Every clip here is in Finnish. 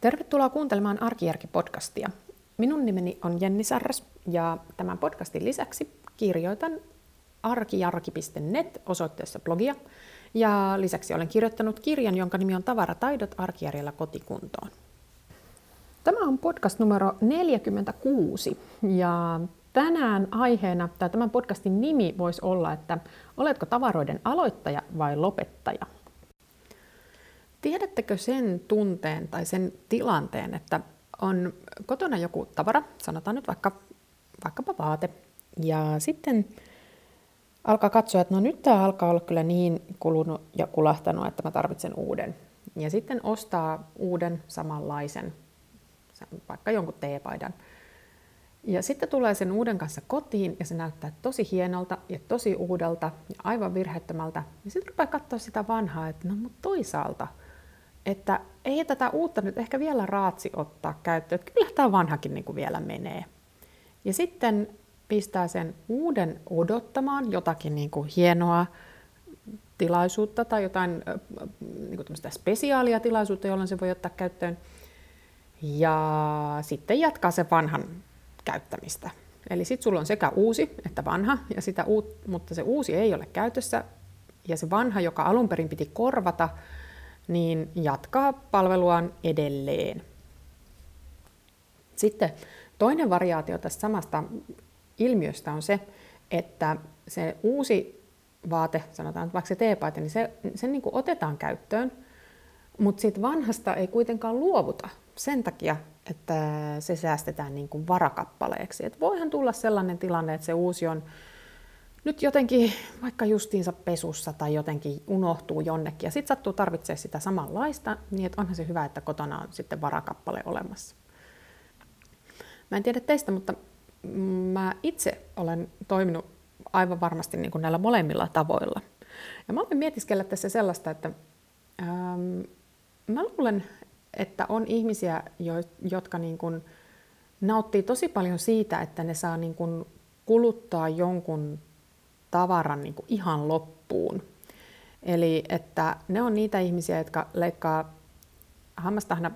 Tervetuloa kuuntelemaan Arkijärki-podcastia. Minun nimeni on Jenni Sarras ja tämän podcastin lisäksi kirjoitan arkijarki.net osoitteessa blogia ja lisäksi olen kirjoittanut kirjan, jonka nimi on Tavarataidot arkijärjellä kotikuntoon. Tämä on podcast numero 46 ja tänään aiheena, tai tämän podcastin nimi voisi olla, että oletko tavaroiden aloittaja vai lopettaja? Tiedättekö sen tunteen tai sen tilanteen, että on kotona joku tavara, sanotaan nyt vaikka, vaikkapa vaate, ja sitten alkaa katsoa, että no nyt tämä alkaa olla kyllä niin kulunut ja kulahtanut, että mä tarvitsen uuden. Ja sitten ostaa uuden samanlaisen, vaikka jonkun teepaidan. Ja sitten tulee sen uuden kanssa kotiin ja se näyttää tosi hienolta ja tosi uudelta ja aivan virheettömältä. Ja sitten rupeaa katsoa sitä vanhaa, että no mutta toisaalta – että ei tätä uutta nyt ehkä vielä raatsi ottaa käyttöön, että kyllä tämä vanhakin niin kuin vielä menee. Ja sitten pistää sen uuden odottamaan jotakin niin kuin hienoa tilaisuutta tai jotain niin kuin spesiaalia tilaisuutta, jolloin se voi ottaa käyttöön. Ja sitten jatkaa sen vanhan käyttämistä. Eli sitten sulla on sekä uusi että vanha, ja sitä uut, mutta se uusi ei ole käytössä, ja se vanha, joka alun perin piti korvata, niin jatkaa palveluaan edelleen. Sitten toinen variaatio tästä samasta ilmiöstä on se, että se uusi vaate, sanotaan vaikka se teepaita, niin se, se niin otetaan käyttöön, mutta siitä vanhasta ei kuitenkaan luovuta sen takia, että se säästetään niin kuin varakappaleeksi. Et voihan tulla sellainen tilanne, että se uusi on nyt jotenkin vaikka justiinsa pesussa tai jotenkin unohtuu jonnekin ja sitten sattuu tarvitsemaan sitä samanlaista, niin että onhan se hyvä, että kotona on sitten varakappale olemassa. Mä en tiedä teistä, mutta mä itse olen toiminut aivan varmasti niin kuin näillä molemmilla tavoilla. Ja mä olen mietiskellä tässä sellaista, että ähm, mä luulen, että on ihmisiä, jo, jotka niin kuin nauttii tosi paljon siitä, että ne saa niin kuin kuluttaa jonkun tavaran niin kuin ihan loppuun. Eli että ne on niitä ihmisiä, jotka leikkaa hammastahna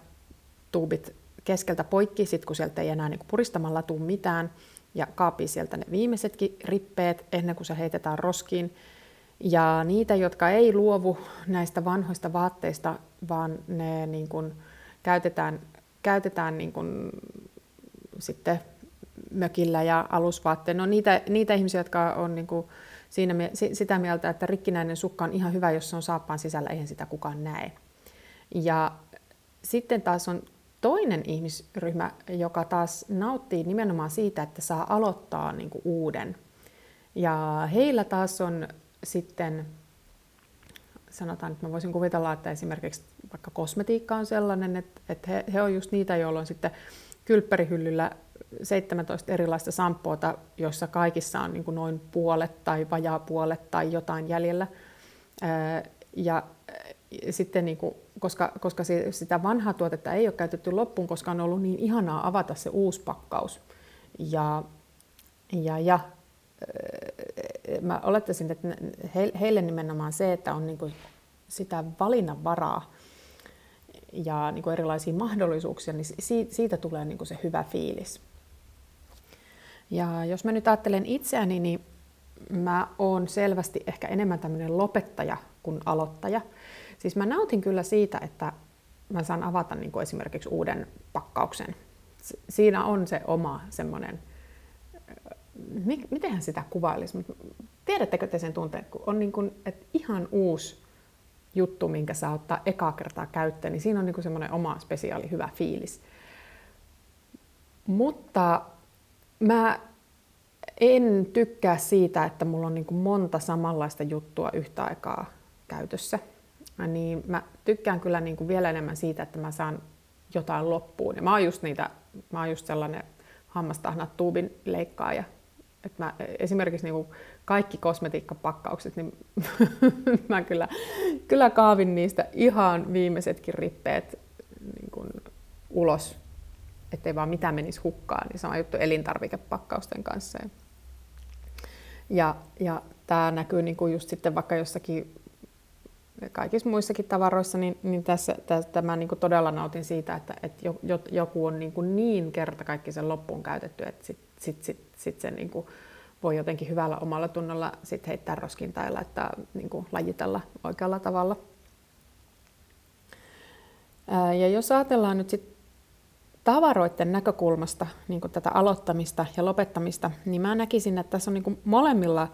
tuubit keskeltä poikki, sit kun sieltä ei enää niin puristamalla tule mitään, ja kaapii sieltä ne viimeisetkin rippeet ennen kuin se heitetään roskiin. Ja niitä, jotka ei luovu näistä vanhoista vaatteista, vaan ne niin kuin käytetään, käytetään niin kuin sitten mökillä ja alusvaatteen. No niitä, niitä ihmisiä, jotka on niin kuin siinä, sitä mieltä, että rikkinäinen sukka on ihan hyvä, jos se on saappaan sisällä, eihän sitä kukaan näe. Ja sitten taas on toinen ihmisryhmä, joka taas nauttii nimenomaan siitä, että saa aloittaa niin kuin uuden. Ja heillä taas on sitten, sanotaan, että mä voisin kuvitella, että esimerkiksi vaikka kosmetiikka on sellainen, että, että he, he on just niitä, joilla on sitten kylppärihyllyllä 17 erilaista samppuota, joissa kaikissa on niin kuin noin puolet tai vajaa puolet tai jotain jäljellä. Ja sitten niin kuin, koska, koska sitä vanhaa tuotetta ei ole käytetty loppuun, koska on ollut niin ihanaa avata se uusi pakkaus. Ja, ja, ja mä olettaisin, että heille nimenomaan se, että on niin kuin sitä valinnanvaraa ja niin kuin erilaisia mahdollisuuksia, niin siitä tulee niin kuin se hyvä fiilis. Ja jos mä nyt ajattelen itseäni, niin mä oon selvästi ehkä enemmän tämmöinen lopettaja kuin aloittaja. Siis mä nautin kyllä siitä, että mä saan avata niin kuin esimerkiksi uuden pakkauksen. Siinä on se oma semmoinen, mitenhän sitä kuvailisi, mutta tiedättekö te sen tunteen, kun on niin kuin, että ihan uusi juttu, minkä saa ottaa ekaa kertaa käyttöön, niin siinä on niin semmoinen oma spesiaali hyvä fiilis. Mutta mä en tykkää siitä, että mulla on niin monta samanlaista juttua yhtä aikaa käytössä. Niin mä tykkään kyllä niin vielä enemmän siitä, että mä saan jotain loppuun. Ja mä oon just, niitä, mä oon just sellainen hammastahnat tuubin leikkaaja. Et mä, esimerkiksi niin kuin kaikki kosmetiikkapakkaukset, niin mä kyllä, kyllä kaavin niistä ihan viimeisetkin rippeet niin ulos ettei vaan mitä menisi hukkaan, niin sama juttu elintarvikepakkausten kanssa. Ja, ja tämä näkyy niin kuin just sitten vaikka jossakin kaikissa muissakin tavaroissa, niin, niin tässä, tässä mä niin kuin todella nautin siitä, että, että joku on niin, kuin niin kerta kaikki sen loppuun käytetty, että sitten sit, sit, sit se niin kuin voi jotenkin hyvällä omalla tunnolla sit heittää roskiin tai laittaa, niin kuin lajitella oikealla tavalla. Ja jos ajatellaan nyt sit tavaroiden näkökulmasta niin kuin tätä aloittamista ja lopettamista, niin mä näkisin, että tässä on niin kuin molemmilla,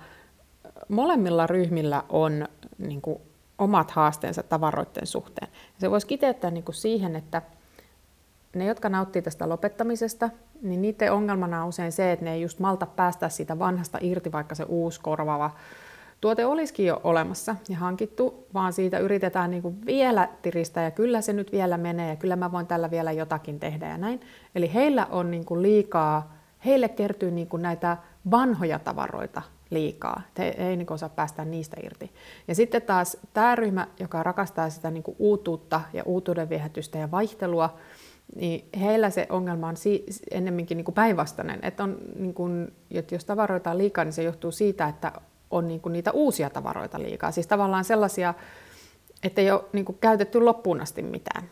molemmilla ryhmillä on niin kuin omat haasteensa tavaroiden suhteen. Se voisi kiteyttää niin kuin siihen, että ne, jotka nauttii tästä lopettamisesta, niin niiden ongelmana on usein se, että ne ei just malta päästä siitä vanhasta irti, vaikka se uusi korvaava tuote olisikin jo olemassa ja hankittu, vaan siitä yritetään niin kuin vielä tiristää ja kyllä se nyt vielä menee ja kyllä mä voin tällä vielä jotakin tehdä ja näin. Eli heillä on niin kuin liikaa, heille kertyy niin kuin näitä vanhoja tavaroita liikaa. He ei niin osaa päästä niistä irti. Ja sitten taas tämä ryhmä, joka rakastaa sitä niin kuin uutuutta ja uutuuden viehätystä ja vaihtelua, niin heillä se ongelma on si- ennemminkin niin kuin päinvastainen. Että, on, niin kuin, että jos tavaroita on liikaa, niin se johtuu siitä, että on niin kuin niitä uusia tavaroita liikaa. Siis tavallaan sellaisia, että ei ole niin kuin käytetty loppuun asti mitään.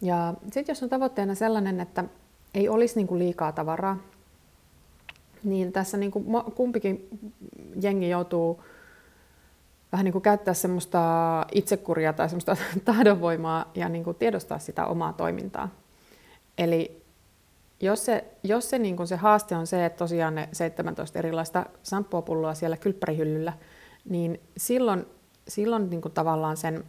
Ja sitten jos on tavoitteena sellainen, että ei olisi niin kuin liikaa tavaraa, niin tässä niin kuin kumpikin jengi joutuu vähän niin kuin käyttää semmoista itsekuria tai semmoista tahdonvoimaa ja niin kuin tiedostaa sitä omaa toimintaa. Eli jos se, jos se, niin kuin se haaste on se, että tosiaan ne 17 erilaista samppuapulloa siellä kylppärihyllyllä, niin silloin, silloin niin kuin tavallaan sen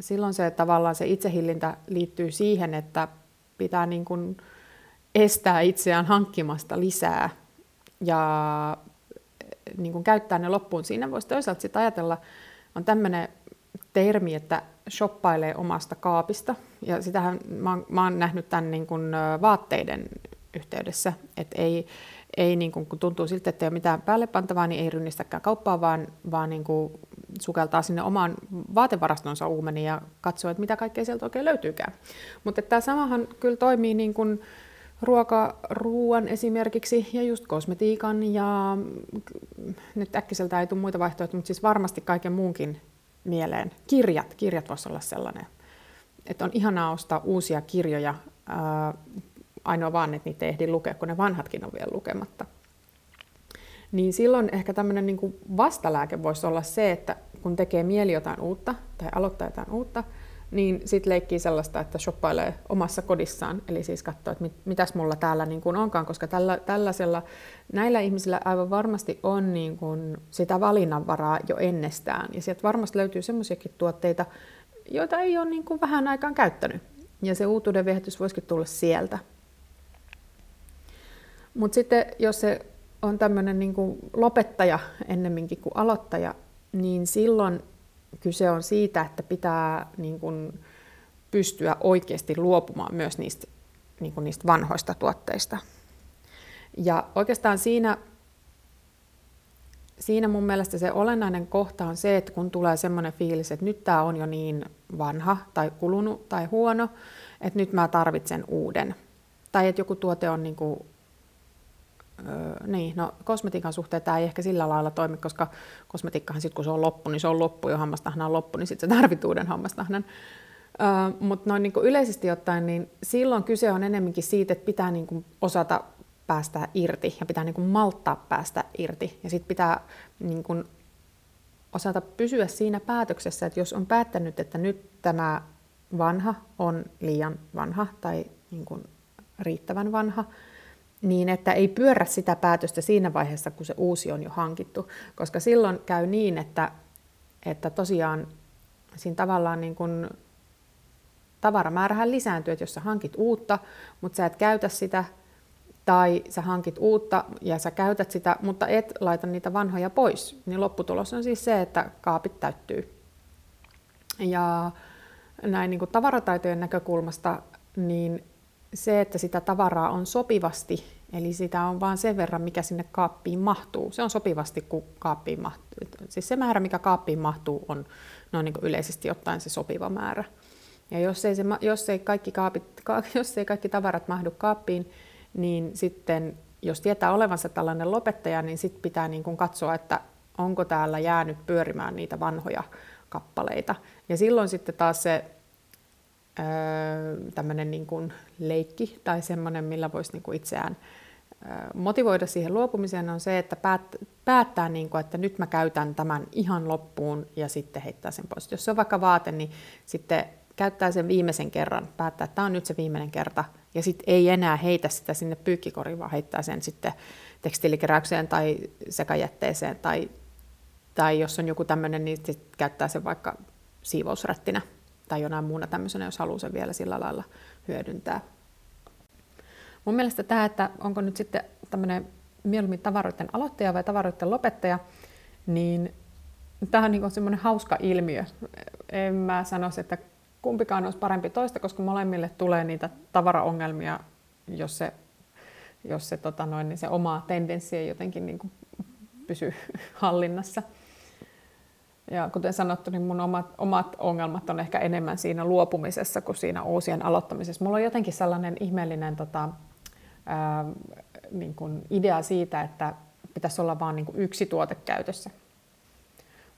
silloin se tavallaan se itsehillintä liittyy siihen, että pitää niin kuin estää itseään hankkimasta lisää ja niin kuin käyttää ne loppuun. Siinä voisi toisaalta sitten ajatella, on tämmöinen termi, että shoppailee omasta kaapista. Ja sitähän mä oon, mä oon nähnyt tämän niin kuin vaatteiden yhteydessä, että ei, ei niin kuin, kun tuntuu siltä, että ei ole mitään päälle pantavaa, niin ei rynnistäkään kauppaa, vaan, vaan niin kuin sukeltaa sinne omaan vaatevarastonsa uumeniin ja katsoo, että mitä kaikkea sieltä oikein löytyykään. Mutta tämä samahan kyllä toimii niin kuin ruoka, ruoan esimerkiksi ja just kosmetiikan ja nyt äkkiseltä ei tule muita vaihtoehtoja, mutta siis varmasti kaiken muunkin mieleen. Kirjat, kirjat voisi olla sellainen, että on ihanaa ostaa uusia kirjoja, ää, ainoa vaan, että niitä ei ehdi lukea, kun ne vanhatkin on vielä lukematta. Niin silloin ehkä tämmöinen niin vastalääke voisi olla se, että kun tekee mieli jotain uutta tai aloittaa jotain uutta, niin sitten leikkii sellaista, että shoppailee omassa kodissaan, eli siis katsoo, että mit, mitäs mulla täällä niin kuin onkaan, koska tällä, tällaisella, näillä ihmisillä aivan varmasti on niin kuin sitä valinnanvaraa jo ennestään, ja sieltä varmasti löytyy semmoisiakin tuotteita, joita ei ole niin kuin vähän aikaan käyttänyt, ja se uutuuden viehätys voisikin tulla sieltä. Mutta sitten jos se on tämmöinen niin kuin lopettaja ennemminkin kuin aloittaja, niin silloin kyse on siitä, että pitää niin kuin, pystyä oikeasti luopumaan myös niistä, niin kuin niistä vanhoista tuotteista. Ja oikeastaan siinä, siinä mun mielestä se olennainen kohta on se, että kun tulee semmoinen fiilis, että nyt tämä on jo niin vanha tai kulunut tai huono, että nyt mä tarvitsen uuden. Tai että joku tuote on niin kuin Öö, niin, no kosmetiikan suhteen tämä ei ehkä sillä lailla toimi, koska kosmetiikkahan sitten kun se on loppu, niin se on loppu, jo hammastahna on loppu, niin sitten se tarvitsee uuden hammastahnan. Öö, Mutta noin niin yleisesti ottaen, niin silloin kyse on enemmänkin siitä, että pitää niin kuin osata päästä irti ja pitää niin kuin malttaa päästä irti. Ja sitten pitää niin kuin osata pysyä siinä päätöksessä, että jos on päättänyt, että nyt tämä vanha on liian vanha tai niin kuin riittävän vanha, niin että ei pyörä sitä päätöstä siinä vaiheessa, kun se uusi on jo hankittu, koska silloin käy niin, että, että tosiaan siinä tavallaan niin kuin tavaramäärähän lisääntyy, että jos sä hankit uutta, mutta sä et käytä sitä, tai sä hankit uutta ja sä käytät sitä, mutta et laita niitä vanhoja pois, niin lopputulos on siis se, että kaapit täyttyy. Ja näin niin kuin tavarataitojen näkökulmasta, niin se, että sitä tavaraa on sopivasti, eli sitä on vain sen verran, mikä sinne kaappiin mahtuu. Se on sopivasti, kun kaappiin mahtuu. Siis se määrä, mikä kaappiin mahtuu, on noin niin yleisesti ottaen se sopiva määrä. Ja jos ei, se, jos ei, kaikki, kaapit, jos ei kaikki tavarat mahdu kaappiin, niin sitten jos tietää olevansa tällainen lopettaja, niin sitten pitää niin kuin katsoa, että onko täällä jäänyt pyörimään niitä vanhoja kappaleita. Ja silloin sitten taas se öö, tämmöinen niin kuin leikki tai semmoinen, millä voisi niin kuin itseään motivoida siihen luopumiseen on se, että päät, päättää, niin kuin, että nyt mä käytän tämän ihan loppuun ja sitten heittää sen pois. Jos se on vaikka vaate, niin sitten käyttää sen viimeisen kerran, päättää, että tämä on nyt se viimeinen kerta, ja sitten ei enää heitä sitä sinne pyykkikoriin, vaan heittää sen sitten tekstiilikeräykseen tai sekajätteeseen, tai, tai jos on joku tämmöinen, niin sit käyttää sen vaikka siivousrättinä tai jonain muuna tämmöisenä, jos haluaa sen vielä sillä lailla hyödyntää. Mun mielestä tämä, että onko nyt sitten tämmöinen mieluummin tavaroiden aloittaja vai tavaroiden lopettaja, niin tämä on niin semmoinen hauska ilmiö. En mä sanoisi, että kumpikaan olisi parempi toista, koska molemmille tulee niitä tavaraongelmia, jos se, jos se, tota noin, niin se oma tendenssi ei jotenkin niin pysy hallinnassa. Ja kuten sanottu, niin mun omat, omat ongelmat on ehkä enemmän siinä luopumisessa kuin siinä uusien aloittamisessa. Mulla on jotenkin sellainen ihmeellinen tota, ää, niin kuin idea siitä, että pitäisi olla vain niin yksi tuote käytössä.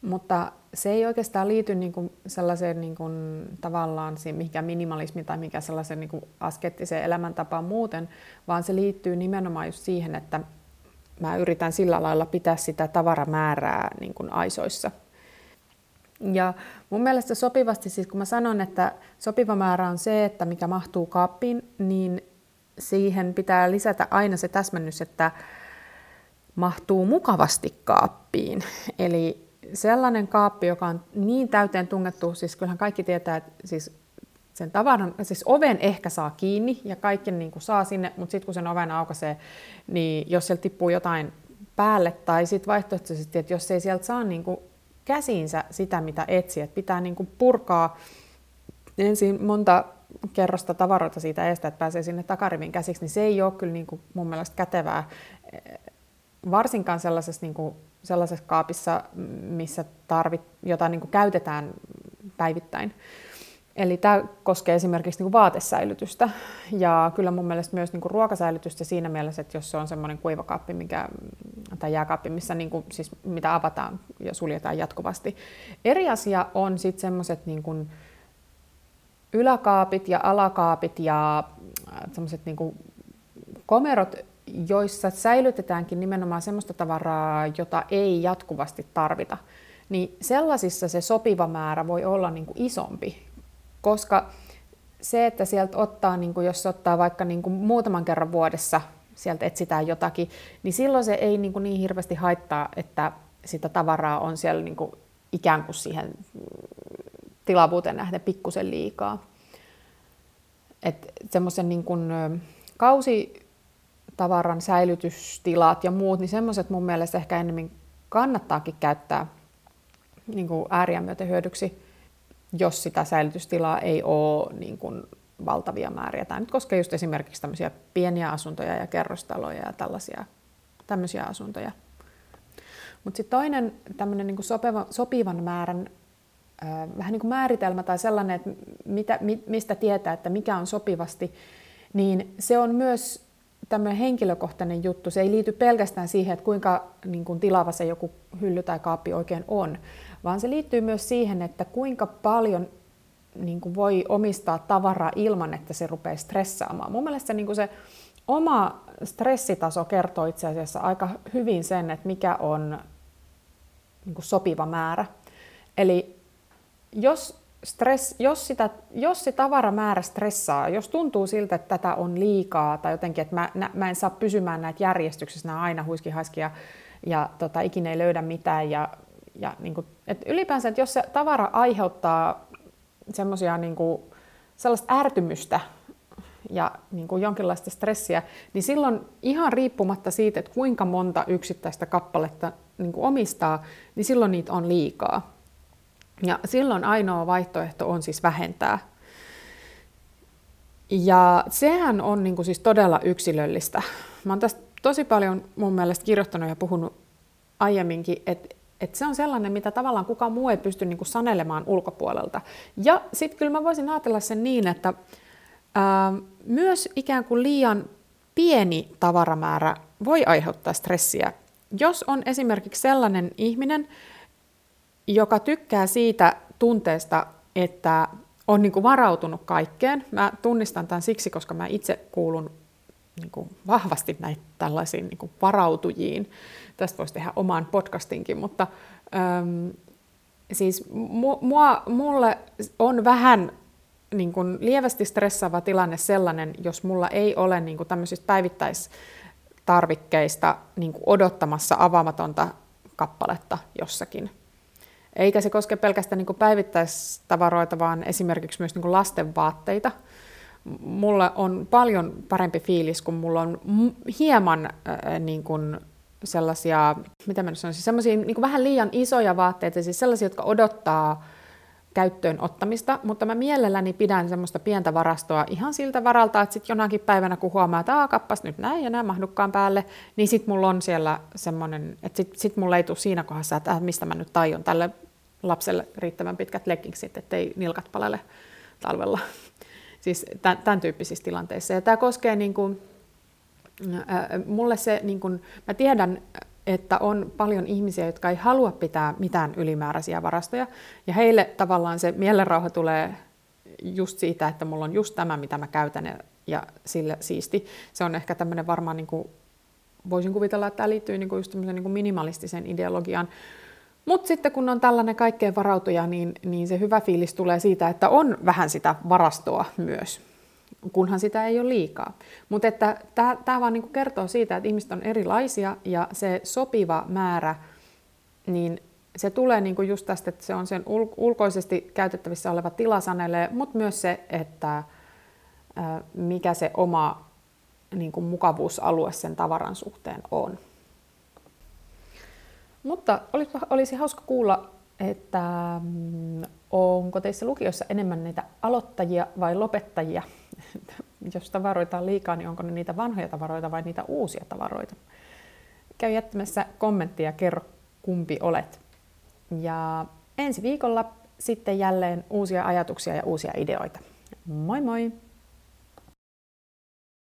Mutta se ei oikeastaan liity niin kuin sellaiseen niin kuin, tavallaan mikä minimalismi tai mikä sellaiseen niin askettiseen elämäntapaan muuten, vaan se liittyy nimenomaan just siihen, että mä yritän sillä lailla pitää sitä tavaramäärää niin kuin aisoissa. Ja mun mielestä sopivasti, siis kun mä sanon, että sopiva määrä on se, että mikä mahtuu kaappiin, niin siihen pitää lisätä aina se täsmennys, että mahtuu mukavasti kaappiin. Eli sellainen kaappi, joka on niin täyteen tungettu, siis kyllähän kaikki tietää, että siis sen tavaran, siis oven ehkä saa kiinni ja kaikki niin kuin saa sinne, mutta sitten kun sen oven aukaisee, niin jos sieltä tippuu jotain päälle tai sitten vaihtoehtoisesti, että jos ei sieltä saa niin kuin käsiinsä sitä, mitä etsii, että pitää niin kuin purkaa ensin monta kerrosta tavaroita siitä eestä, että pääsee sinne takarivin käsiksi, niin se ei ole kyllä niin kuin mun mielestä kätevää, varsinkaan sellaisessa, niin kuin, sellaisessa kaapissa, missä tarvit, jota niin kuin käytetään päivittäin. Eli tämä koskee esimerkiksi niin kuin vaatesäilytystä ja kyllä mun mielestä myös niin kuin ruokasäilytystä siinä mielessä, että jos se on semmoinen kuivakaappi mikä, tai jääkaappi, missä niin kuin, siis mitä avataan ja suljetaan jatkuvasti. Eri asia on sitten semmoiset niin kuin, yläkaapit ja alakaapit ja äh, semmoiset niin komerot, joissa säilytetäänkin nimenomaan semmoista tavaraa, jota ei jatkuvasti tarvita, niin sellaisissa se sopiva määrä voi olla niin kuin isompi, koska se, että sieltä ottaa, niin kuin jos ottaa vaikka niin kuin muutaman kerran vuodessa, sieltä etsitään jotakin, niin silloin se ei niin, kuin niin hirveästi haittaa, että sitä tavaraa on siellä niin kuin ikään kuin siihen tilavuuteen nähden pikkusen liikaa. Että semmoisen niin kuin kausitavaran säilytystilat ja muut, niin semmoiset mun mielestä ehkä enemmän kannattaakin käyttää niin kuin ääriä myöten hyödyksi, jos sitä säilytystilaa ei ole niin kuin valtavia määriä. Tämä nyt koskee just esimerkiksi tämmöisiä pieniä asuntoja ja kerrostaloja ja tällaisia tämmöisiä asuntoja. Mutta sitten toinen tämmöinen niin sopiva, sopivan määrän vähän niin kuin määritelmä tai sellainen, että mitä, mistä tietää, että mikä on sopivasti, niin se on myös tämmöinen henkilökohtainen juttu. Se ei liity pelkästään siihen, että kuinka niin kuin tilava se joku hylly tai kaappi oikein on, vaan se liittyy myös siihen, että kuinka paljon niin kuin voi omistaa tavaraa ilman, että se rupeaa stressaamaan. Mun mielestä niin kuin se oma stressitaso kertoo itse asiassa aika hyvin sen, että mikä on niin kuin sopiva määrä. Eli jos, stress, jos, sitä, jos se tavaramäärä stressaa, jos tuntuu siltä, että tätä on liikaa tai jotenkin, että mä, mä en saa pysymään näitä järjestyksessä, nämä aina huiskihaiski ja, ja tota, ikinä ei löydä mitään. Ja, ja niin kuin, että ylipäänsä, että jos se tavara aiheuttaa semmoisia niin kuin, sellaista ärtymystä ja niin kuin jonkinlaista stressiä, niin silloin ihan riippumatta siitä, että kuinka monta yksittäistä kappaletta niin kuin omistaa, niin silloin niitä on liikaa. Ja silloin ainoa vaihtoehto on siis vähentää. Ja sehän on niin kuin siis todella yksilöllistä. Mä oon tästä tosi paljon mun mielestä kirjoittanut ja puhunut aiemminkin, että että se on sellainen, mitä tavallaan kukaan muu ei pysty niin kuin sanelemaan ulkopuolelta. Ja sitten kyllä mä voisin ajatella sen niin, että ää, myös ikään kuin liian pieni tavaramäärä voi aiheuttaa stressiä jos on esimerkiksi sellainen ihminen, joka tykkää siitä tunteesta, että on niin kuin varautunut kaikkeen. Mä tunnistan tämän siksi, koska mä itse kuulun niin kuin vahvasti näitä tällaisiin niin kuin varautujiin. Tästä voisi tehdä oman podcastinkin, mutta äm, siis mua, mulle on vähän niin kuin lievästi stressaava tilanne sellainen, jos mulla ei ole niin kuin tämmöisistä päivittäistarvikkeista niin kuin odottamassa avaamatonta kappaletta jossakin. Eikä se koske pelkästään niin päivittäistavaroita, vaan esimerkiksi myös niin lasten vaatteita. Mulla on paljon parempi fiilis, kun mulla on hieman äh, niin kuin sellaisia, mitä mä sanoisin, sellaisia niin vähän liian isoja vaatteita, siis sellaisia, jotka odottaa käyttöön ottamista, mutta mä mielelläni pidän semmoista pientä varastoa ihan siltä varalta, että sitten jonakin päivänä, kun huomaa, että kappas nyt näin ja näin mahdukkaan päälle, niin sitten mulla on siellä semmoinen, että sitten sit mulla ei tule siinä kohdassa, että äh, mistä mä nyt taion tälle lapselle riittävän pitkät leggingsit, ettei nilkat palele talvella. Siis tämän, tämän tyyppisissä tilanteissa. Ja tämä koskee niin kuin, mulle se, niin kuin, mä tiedän, että on paljon ihmisiä, jotka ei halua pitää mitään ylimääräisiä varastoja, ja heille tavallaan se mielenrauha tulee just siitä, että mulla on just tämä, mitä mä käytän, ja sille siisti. Se on ehkä tämmöinen varmaan, niin kuin, voisin kuvitella, että tämä liittyy niin kuin just niin kuin minimalistiseen ideologiaan, mutta sitten kun on tällainen kaikkeen varautuja, niin, niin se hyvä fiilis tulee siitä, että on vähän sitä varastoa myös, kunhan sitä ei ole liikaa. Mutta tämä vaan niinku kertoo siitä, että ihmiset on erilaisia ja se sopiva määrä, niin se tulee niinku just tästä, että se on sen ul- ulkoisesti käytettävissä oleva tila sanelee, mutta myös se, että mikä se oma niinku mukavuusalue sen tavaran suhteen on. Mutta olisi, hauska kuulla, että mm, onko teissä lukiossa enemmän niitä aloittajia vai lopettajia? Jos tavaroita on liikaa, niin onko ne niitä vanhoja tavaroita vai niitä uusia tavaroita? Käy jättämässä kommenttia ja kerro, kumpi olet. Ja ensi viikolla sitten jälleen uusia ajatuksia ja uusia ideoita. Moi moi!